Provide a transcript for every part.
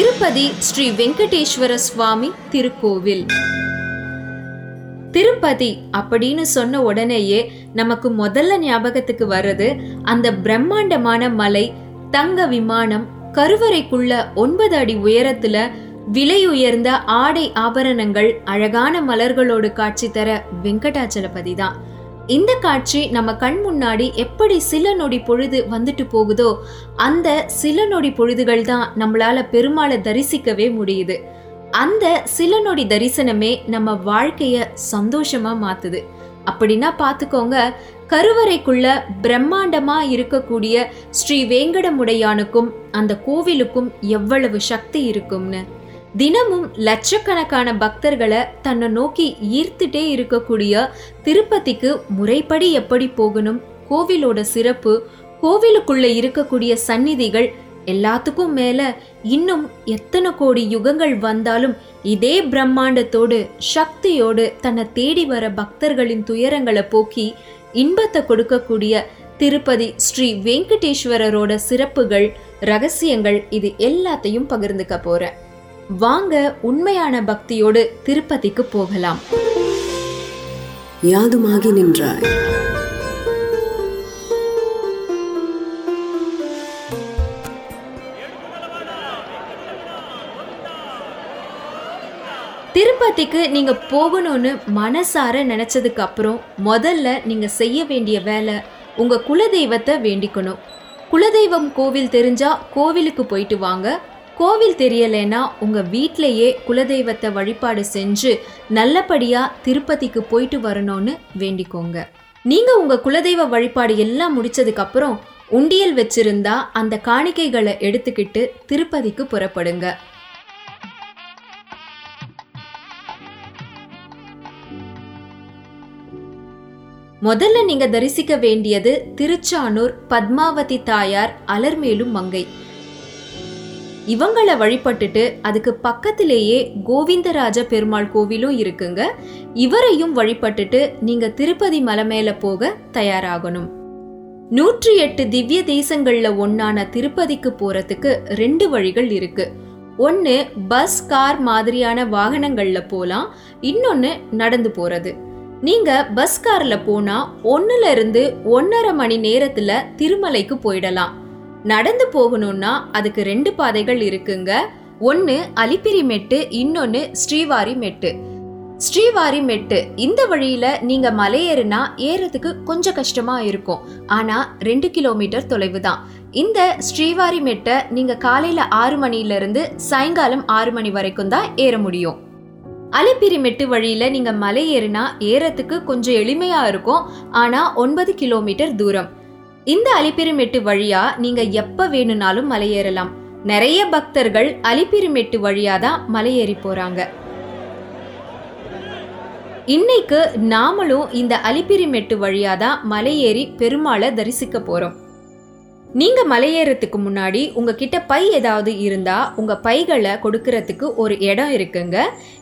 திருப்பதி ஸ்ரீ வெங்கடேஸ்வர சுவாமி திருக்கோவில். திருப்பதி அப்படின்னு சொன்ன உடனேயே நமக்கு முதல்ல ஞாபகத்துக்கு வர்றது அந்த பிரம்மாண்டமான மலை தங்க விமானம் கருவறைக்குள்ள ஒன்பது அடி உயரத்துல விலை உயர்ந்த ஆடை ஆபரணங்கள் அழகான மலர்களோடு காட்சி தர வெங்கடாச்சலபதி தான். இந்த காட்சி நம்ம கண் முன்னாடி எப்படி சில நொடி பொழுது வந்துட்டு போகுதோ அந்த சில நொடி பொழுதுகள் தான் நம்மளால பெருமாளை தரிசிக்கவே முடியுது. அந்த சில நொடி தரிசனமே நம்ம வாழ்க்கைய சந்தோஷமா மாத்துது. அப்படின்னா பார்த்துக்கோங்க கருவறைக்குள்ள பிரம்மாண்டமா இருக்கக்கூடிய ஸ்ரீ வேங்கடமுடையானுக்கும் அந்த கோவிலுக்கும் எவ்வளவு சக்தி இருக்கும்னு. தினமும் லட்சக்கணக்கான பக்தர்களை தன்னை நோக்கி ஈர்த்துட்டே இருக்கக்கூடிய திருப்பதிக்கு முறைப்படி எப்படி போகணும் கோவிலோட சிறப்பு கோவிலுக்குள்ள இருக்கக்கூடிய சந்நிதிகள் எல்லாத்துக்கும் மேல இன்னும் எத்தனை கோடி யுகங்கள் வந்தாலும் இதே பிரம்மாண்டத்தோடு சக்தியோடு தன்னை தேடி வர பக்தர்களின் துயரங்களை போக்கி இன்பத்தை கொடுக்கக்கூடிய திருப்பதி ஸ்ரீ வெங்கடேஸ்வரரோட சிறப்புகள் ரகசியங்கள் இது எல்லாத்தையும் பகிர்ந்துக்க போறேன். வாங்க உண்மையான பக்தியோடு திருப்பதிக்கு போகலாம். யாதுமாகி நின்றாய். திருப்பதிக்கு நீங்க போகணும்னு மனசார நினைச்சதுக்கு அப்புறம் முதல்ல நீங்க செய்ய வேண்டிய வேலை உங்க குலதெய்வத்தை வேண்டிக்கணும். குலதெய்வம் கோவில் தெரிஞ்சா கோவிலுக்கு போயிட்டு வாங்க. கோவில் தெரியலைன்னா உங்கள் வீட்டிலேயே குலதெய்வத்தை வழிபாடு செஞ்சு நல்லபடியாக திருப்பதிக்கு போயிட்டு வரணும்னு வேண்டிக்கோங்க. நீங்கள் உங்கள் குலதெய்வ வழிபாடு எல்லாம் முடித்ததுக்கப்புறம் உண்டியல் வச்சிருந்தா அந்த காணிக்கைகளை எடுத்துக்கிட்டு திருப்பதிக்கு புறப்படுங்க. முதல்ல நீங்க தரிசிக்க வேண்டியது திருச்சானூர் பத்மாவதி தாயார் அலர்மேலும் மங்கை. இவங்கள வழிபட்டுட்டு அதுக்கு பக்கத்திலேயே கோவிந்தராஜ பெருமாள் கோவிலும் இருக்குங்க. இவரையும் வழிபட்டுட்டு நீங்க திருப்பதி மலை மேல போக தயாராகணும். நூற்றி எட்டு திவ்ய தேசங்கள்ல ஒன்னான திருப்பதிக்கு போறதுக்கு ரெண்டு வழிகள் இருக்கு. ஒன்னு பஸ் கார் மாதிரியான வாகனங்கள்ல போலாம். இன்னொன்னு நடந்து போறது. நீங்க பஸ் கார்ல போனா ஒன்னுல இருந்து ஒன்னரை மணி நேரத்துல திருமலைக்கு போயிடலாம். நடந்து போகணும்னா அதுக்கு ரெண்டு பாதைகள் இருக்குங்க. ஒன்னு அலிப்பிரி மெட்டு இன்னொன்னு ஸ்ரீவாரி மெட்டு. ஸ்ரீவாரி மெட்டு இந்த வழியில நீங்க மலையேறுனா ஏறதுக்கு கொஞ்சம் கஷ்டமா இருக்கும். ஆனா ரெண்டு கிலோமீட்டர் தொலைவு தான் இந்த ஸ்ரீவாரி மெட்டை நீங்க காலையில ஆறு மணில இருந்து சாயங்காலம் ஆறு மணி வரைக்கும் தான் ஏற முடியும். அலிப்பிரி மெட்டு வழியில நீங்க மலை ஏறினா ஏறத்துக்கு கொஞ்சம் எளிமையா இருக்கும். ஆனா ஒன்பது கிலோமீட்டர் தூரம். இந்த அலிப்பிரிமெட்டு வழியா நீங்க எப்ப வேணும்னாலும் மலை ஏறலாம் நிறைய பக்தர்கள் அலிப்பிரிமெட்டு வழியா தான் மலை ஏறி போறாங்க. இன்னைக்கு நாமளும் இந்த அலிப்பிரிமெட்டு வழியா தான் மலை ஏறி பெருமாளை தரிசிக்க போறோம். நீங்க மலையேறதுக்கு முன்னாடி உங்ககிட்ட பை ஏதாவது இருந்தா உங்க பைகளை கொடுக்கறதுக்கு ஒரு இடம் இருக்குங்க.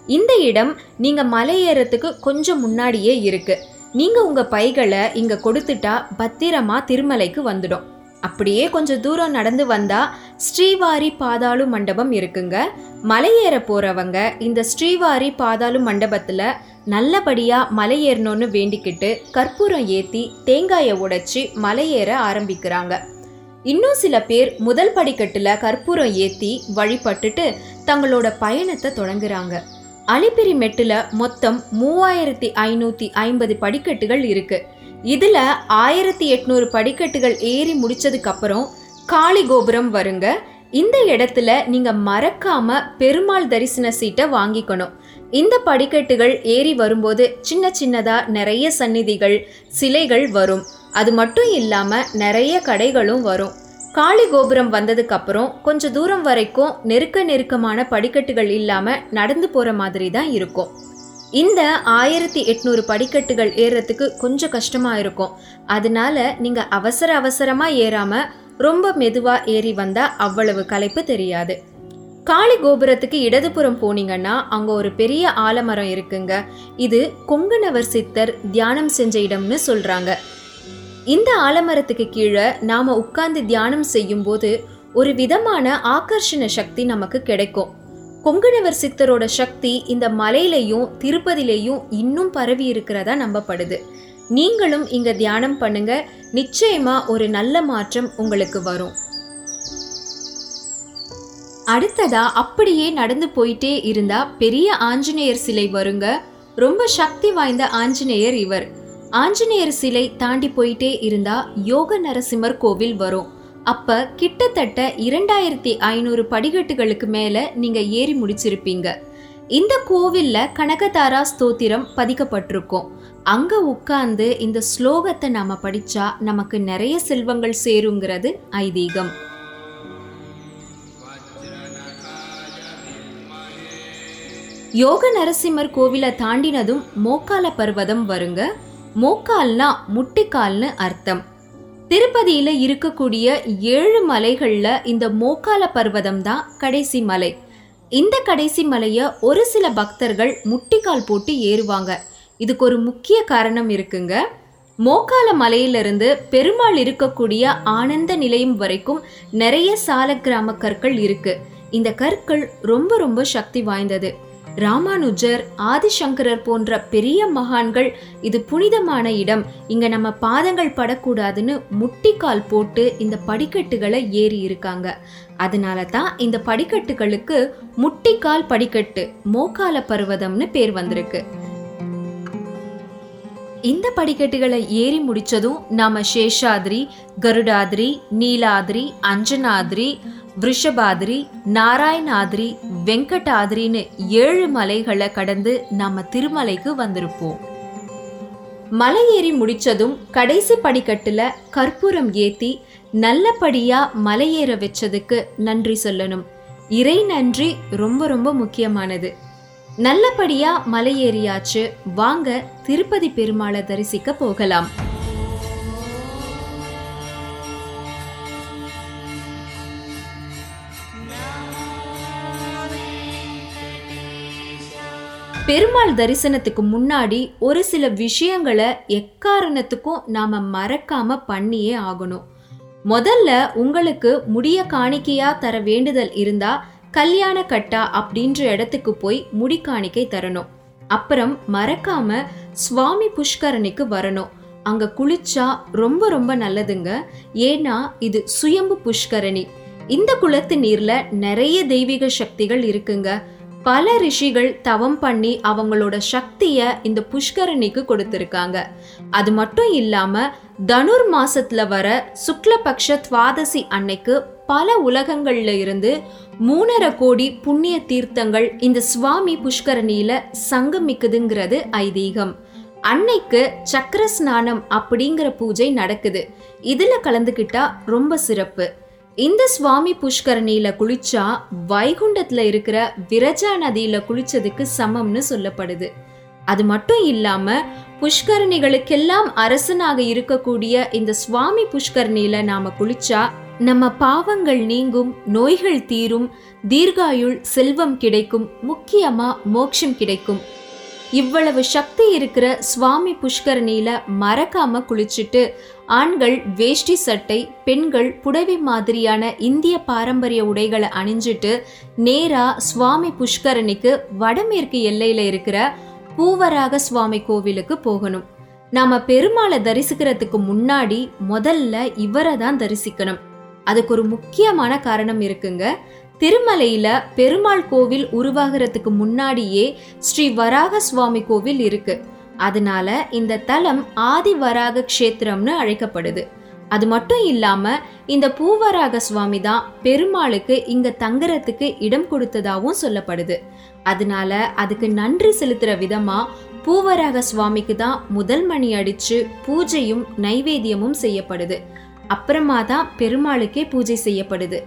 இந்த இடம் நீங்க மலையேறதுக்கு கொஞ்சம் முன்னாடியே இருக்கு. நீங்கள் உங்கள் பைகளை இங்கே கொடுத்துட்டா பத்திரமா திருமலைக்கு வந்துடும். அப்படியே கொஞ்சம் தூரம் நடந்து வந்தா ஸ்ரீவாரி பாதாளு மண்டபம் இருக்குங்க. மலையேற போறவங்க இந்த ஸ்ரீவாரி பாதாளு மண்டபத்துல நல்லபடியா மலையேறணும்னு வேண்டிக்கிட்டு கற்பூரம் ஏத்தி தேங்காயை உடைச்சி மலையேற ஆரம்பிக்கிறாங்க. இன்னும் சில பேர் முதல் படிக்கட்டுல கற்பூரம் ஏத்தி வழிபட்டுட்டு தங்களோட பயணத்தை தொடங்குறாங்க. அலிப்பிரி மெட்டில் மொத்தம் மூவாயிரத்தி ஐநூற்றி ஐம்பது படிக்கட்டுகள் இருக்கு. இதில் ஆயிரத்தி எட்நூறு படிக்கட்டுகள் ஏறி முடித்ததுக்கப்புறம் காளி கோபுரம் வருங்க. இந்த இடத்துல நீங்கள் மறக்காம பெருமாள் தரிசன சீட்டை வாங்கிக்கணும். இந்த படிக்கட்டுகள் ஏறி வரும்போது சின்ன சின்னதாக நிறைய சந்நிதிகள் சிலைகள் வரும். அது மட்டும் இல்லாமல் நிறைய கடைகளும் வரும். காளி கோபுரம் வந்ததுக்கு அப்புறம் கொஞ்ச தூரம் வரைக்கும் நெருக்க நெருக்கமான படிக்கட்டுகள் இல்லாம நடந்து போற மாதிரி தான் இருக்கும். இந்த ஆயிரத்தி எட்நூறு படிக்கட்டுகள் ஏறுறதுக்கு கொஞ்சம் கஷ்டமா இருக்கும். அதனால நீங்க அவசர அவசரமா ஏறாம ரொம்ப மெதுவா ஏறி வந்தா அவ்வளவு களைப்பு தெரியாது. காளி கோபுரத்துக்கு இடதுபுறம் போனீங்கன்னா அங்க ஒரு பெரிய ஆலமரம் இருக்குங்க. இது கொங்கணவர் சித்தர் தியானம் செஞ்ச இடம்னு சொல்றாங்க. இந்த ஆலமரத்துக்கு கீழே நாம உட்கார்ந்து தியானம் செய்யும்போது ஒரு விதமான ஆகர்ஷண சக்தி நமக்கு கிடைக்கும். கொங்கணவர் சித்தரோட சக்தி இந்த மலையிலையும் திருப்பதியிலையும் இன்னும் பரவி இருக்கிறதா நம்பப்படுது. நீங்களும் இங்க தியானம் பண்ணுங்க. நிச்சயமா ஒரு நல்ல மாற்றம் உங்களுக்கு வரும். அடுத்ததா அப்படியே நடந்து போயிட்டே இருந்தா பெரிய ஆஞ்சநேயர் சிலை வருங்க. ரொம்ப சக்தி வாய்ந்த ஆஞ்சநேயர் இவர். ஆஞ்சநேயர் சிலை தாண்டி போயிட்டே இருந்தா யோக நரசிம்மர் கோவில் வரும். அப்ப கிட்டத்தட்ட இரண்டாயிரத்தி ஐநூறு படிக்கட்டுகளுக்கு மேல நீங்க ஏறி முடிச்சிருப்பீங்க. இந்த கோவில்ல கனகதாரா ஸ்தோத்திரம் பதிக்கப்பட்டிருக்கும். அங்க உட்கார்ந்து இந்த ஸ்லோகத்தை நாம படிச்சா நமக்கு நிறைய செல்வங்கள் சேருங்கிறது ஐதீகம். யோக நரசிம்மர் கோவிலை தாண்டினதும் மோக்கால பர்வதம் வருங்க. மோக்கால்னா முட்டிக்கால்னு அர்த்தம். திருப்பதியில இருக்கக்கூடிய ஏழு மலைகள்ல இந்த மோக்கால பர்வதம் தான் கடைசி மலை. இந்த கடைசி மலைய ஒரு சில பக்தர்கள் முட்டிக்கால் போட்டு ஏறுவாங்க. இதுக்கு ஒரு முக்கிய காரணம் இருக்குங்க. மோக்கால மலையிலிருந்து பெருமாள் இருக்கக்கூடிய ஆனந்த நிலையம் வரைக்கும் நிறைய சால கிராம கற்கள் இருக்கு. இந்த கற்கள் ரொம்ப ரொம்ப சக்தி வாய்ந்தது. ராமானுஜர் ஆதிசங்கரர் போன்ற பெரிய மகான்கள் இது புனிதமான இடம். இங்க நம்ம பாதங்கள் படக்கூடாதுன்னு முட்டிக்கால் போட்டு இந்த படிக்கட்டுகளை ஏறி இருக்காங்க. அதனால தான் இந்த படிக்கட்டுகளுக்கு முட்டிக்கால் படிக்கட்டு மோக்கால பர்வதம்னு பேர் வந்திருக்கு. இந்த படிக்கட்டுகளை ஏறி முடிச்சதும் நாம சேஷாதிரி கருடாதிரி நீலாதிரி அஞ்சனாதிரி ரிஷபாதிரி நாராயணாதிரி வெங்கடாதிரின்னு ஏழு மலைகளை கடந்து நம்ம திருமலைக்கு வந்திருப்போம். மலை ஏறி முடிச்சதும் கடைசி படிக்கட்டுல கற்பூரம் ஏத்தி நல்லபடியா மலையேற வச்சதுக்கு நன்றி சொல்லணும். இறை நன்றி ரொம்ப ரொம்ப முக்கியமானது. நல்லபடியா மலையேறியாச்சு வாங்க திருப்பதி பெருமாளை தரிசிக்க போகலாம். பெருமாள் தரிசனத்துக்கு முன்னாடி ஒரு சில விஷயங்களை எக்காரணத்துக்கும் நாம மறக்காம பண்ணியே ஆகணும். முதல்ல உங்களுக்கு முடிய காணிக்கையா தர வேண்டுதல் இருந்தா கல்யாண கட்டா அப்படின்ற இடத்துக்கு போய் முடி காணிக்கை தரணும். அப்புறம் மறக்காம சுவாமி புஷ்கரணிக்கு வரணும். அங்க குளிச்சா ரொம்ப ரொம்ப நல்லதுங்க. ஏன்னா இது சுயம்பு புஷ்கரணி. இந்த குளத்து நீர்ல நிறைய தெய்வீக சக்திகள் இருக்குங்க. பல ரிஷிகள் தவம் பண்ணி அவங்களோட சக்திய இந்த புஷ்கரணிக்கு கொடுத்திருக்காங்க. அது மட்டும் இல்லாம தனுர் மாசத்துல வர சுக்லபக்ஷ துவாதசி அன்னைக்கு பல உலகங்கள்ல இருந்து மூணரை கோடி புண்ணிய தீர்த்தங்கள் இந்த சுவாமி புஷ்கரணியில சங்கமிக்குதுங்கிறது ஐதீகம். அன்னைக்கு சக்கர ஸ்நானம் அப்படிங்கிற பூஜை நடக்குது. இதுல கலந்துக்கிட்டா ரொம்ப சிறப்பு. இந்த சுவாமி புஷ்கரணியில குளிச்சா வைகுண்டத்துல இருக்கிற விரஜா நதியில குளிச்சதுக்கு சமம்னு சொல்லப்படுது. அது மட்டும் இல்லாம புஷ்கரணிகளுக்கெல்லாம் அரசனாக இருக்கக்கூடிய இந்த சுவாமி புஷ்கரணியில நாம குளிச்சா நம்ம பாவங்கள் நீங்கும் நோய்கள் தீரும் தீர்காயுள் செல்வம் கிடைக்கும் முக்கியமா மோட்சம் கிடைக்கும். இவ்வளவு சக்தி இருக்கிற சுவாமி புஷ்கரணியில மறக்காம குளிச்சுட்டு ஆண்கள் வேஷ்டி சட்டை பெண்கள் புடவை மாதிரியான இந்திய பாரம்பரிய உடைகளை அணிஞ்சிட்டு நேரா சுவாமி புஷ்கரணிக்கு வடமேற்கு எல்லையில இருக்கிற பூவராக சுவாமி கோவிலுக்கு போகணும். நாம பெருமாளை தரிசிக்கிறதுக்கு முன்னாடி முதல்ல இவரை தான் தரிசிக்கணும். அதுக்கு ஒரு முக்கியமான காரணம் இருக்குங்க. திருமலையில பெருமாள் கோவில் உருவாகிறதுக்கு முன்னாடியே ஸ்ரீ வராக சுவாமி கோவில் இருக்கு. அதனால இந்த தலம் ஆதி வராக க்ஷேத்திரம்னு அழைக்கப்படுது. அது மட்டும் இல்லாம இந்த பூவராக சுவாமி தான் பெருமாளுக்கு இங்க தங்குறதுக்கு இடம் கொடுத்ததாகவும் சொல்லப்படுது. அதனால அதுக்கு நன்றி செலுத்துற விதமா பூவராக சுவாமிக்கு தான் முதல் மணி அடிச்சு பூஜையும் நைவேத்தியமும் செய்யப்படுது. அப்புறமா தான் பெருமாளுக்கே பூஜை செய்யப்படுது.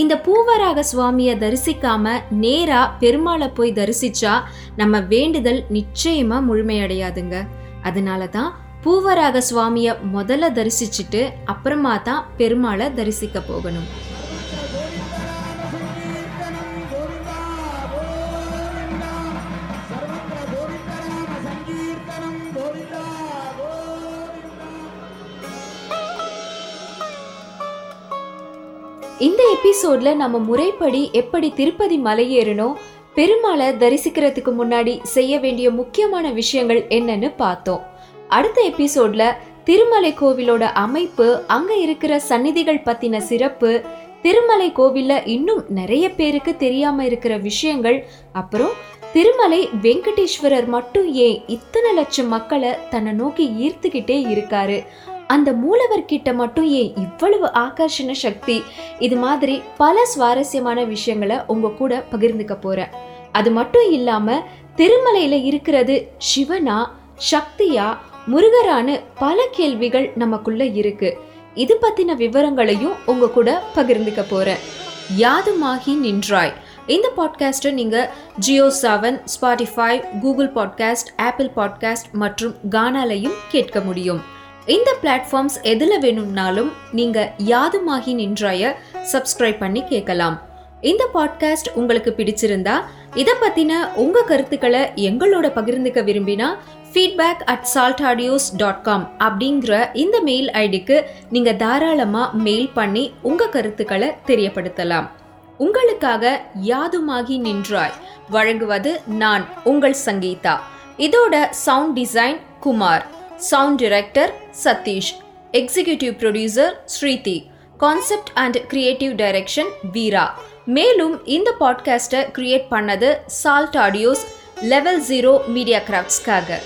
இந்த பூவராக சுவாமியை தரிசிக்காம நேரா பெருமாளை போய் தரிசிச்சா நம்ம வேண்டுதல் நிச்சயமா முழுமையடையாதுங்க. அதனால தான் பூவராக சுவாமியை முதல்ல தரிசிச்சுட்டு அப்புறமா தான் பெருமாளை தரிசிக்க போகணும். இந்த எபிசோட்ல நம்ம முறைப்படி எப்படி திருப்பதி மலையேறணும் பெருமாளை தரிசிக்கிறதுக்கு முன்னாடி செய்ய வேண்டிய முக்கியமான விஷயங்கள் என்னன்னு பார்த்தோம். அடுத்த எபிசோட்ல திருமலை கோவிலோட அமைப்பு அங்க இருக்கிற சந்நிதிகள் பத்தின சிறப்பு திருமலை கோவில்ல இன்னும் நிறைய பேருக்கு தெரியாம இருக்கிற விஷயங்கள் அப்புறம் திருமலை வெங்கடேஸ்வரர் மட்டும் ஏன் இத்தனை லட்சம் மக்களை தன்னை நோக்கி ஈர்த்துக்கிட்டே இருக்காரு? அந்த மூலவர் கிட்ட மட்டும் ஏன் இவ்வளவு ஆகர்ஷண சக்தி? இது மாதிரி பல சுவாரஸ்யமான விஷயங்களை உங்க கூட பகிர்ந்துக்க போறேன். அது மட்டும் இல்லாம திருமலையில இருக்கிறது சிவனா சக்தியா முருகரானு பல கேள்விகள் நமக்குள்ள இருக்கு. இது பத்தின விவரங்களையும் உங்க கூட பகிர்ந்துக்க போறேன். யாதுமாகி நின்றாய். இந்த பாட்காஸ்ட்டை நீங்கள் JioSaavn Spotify Google podcast Apple podcast மற்றும் கானாலையும் கேட்க முடியும். இந்த பிளாட்ஃபார்ம்ஸ் எதில் வேணும்னாலும் நீங்கள் யாதுமாகி நின்றாய சப்ஸ்கிரைப் பண்ணி கேட்கலாம். இந்த பாட்காஸ்ட் உங்களுக்கு பிடிச்சிருந்தா இதை பற்றின உங்கள் கருத்துக்களை எங்களோட பகிர்ந்துக்க விரும்பினா feedback at Salt Audios dot com அப்படிங்கிற இந்த மெயில் ஐடிக்கு நீங்கள் தாராளமாக மெயில் பண்ணி உங்கள் கருத்துக்களை தெரியப்படுத்தலாம். உங்களுக்காக யாதுமாகி நின்றாய் வழங்குவது நான் உங்கள் சங்கீதா. இதோட sound design Kumar. Sound director Sathish executive producer Sridhi concept and creative direction Veera மேலும் இந்த பாட்காஸ்ட்டை கிரியேட் பண்ணது Salt Audios Level Zero Media கிராஃப்ட்ஸ்க்காக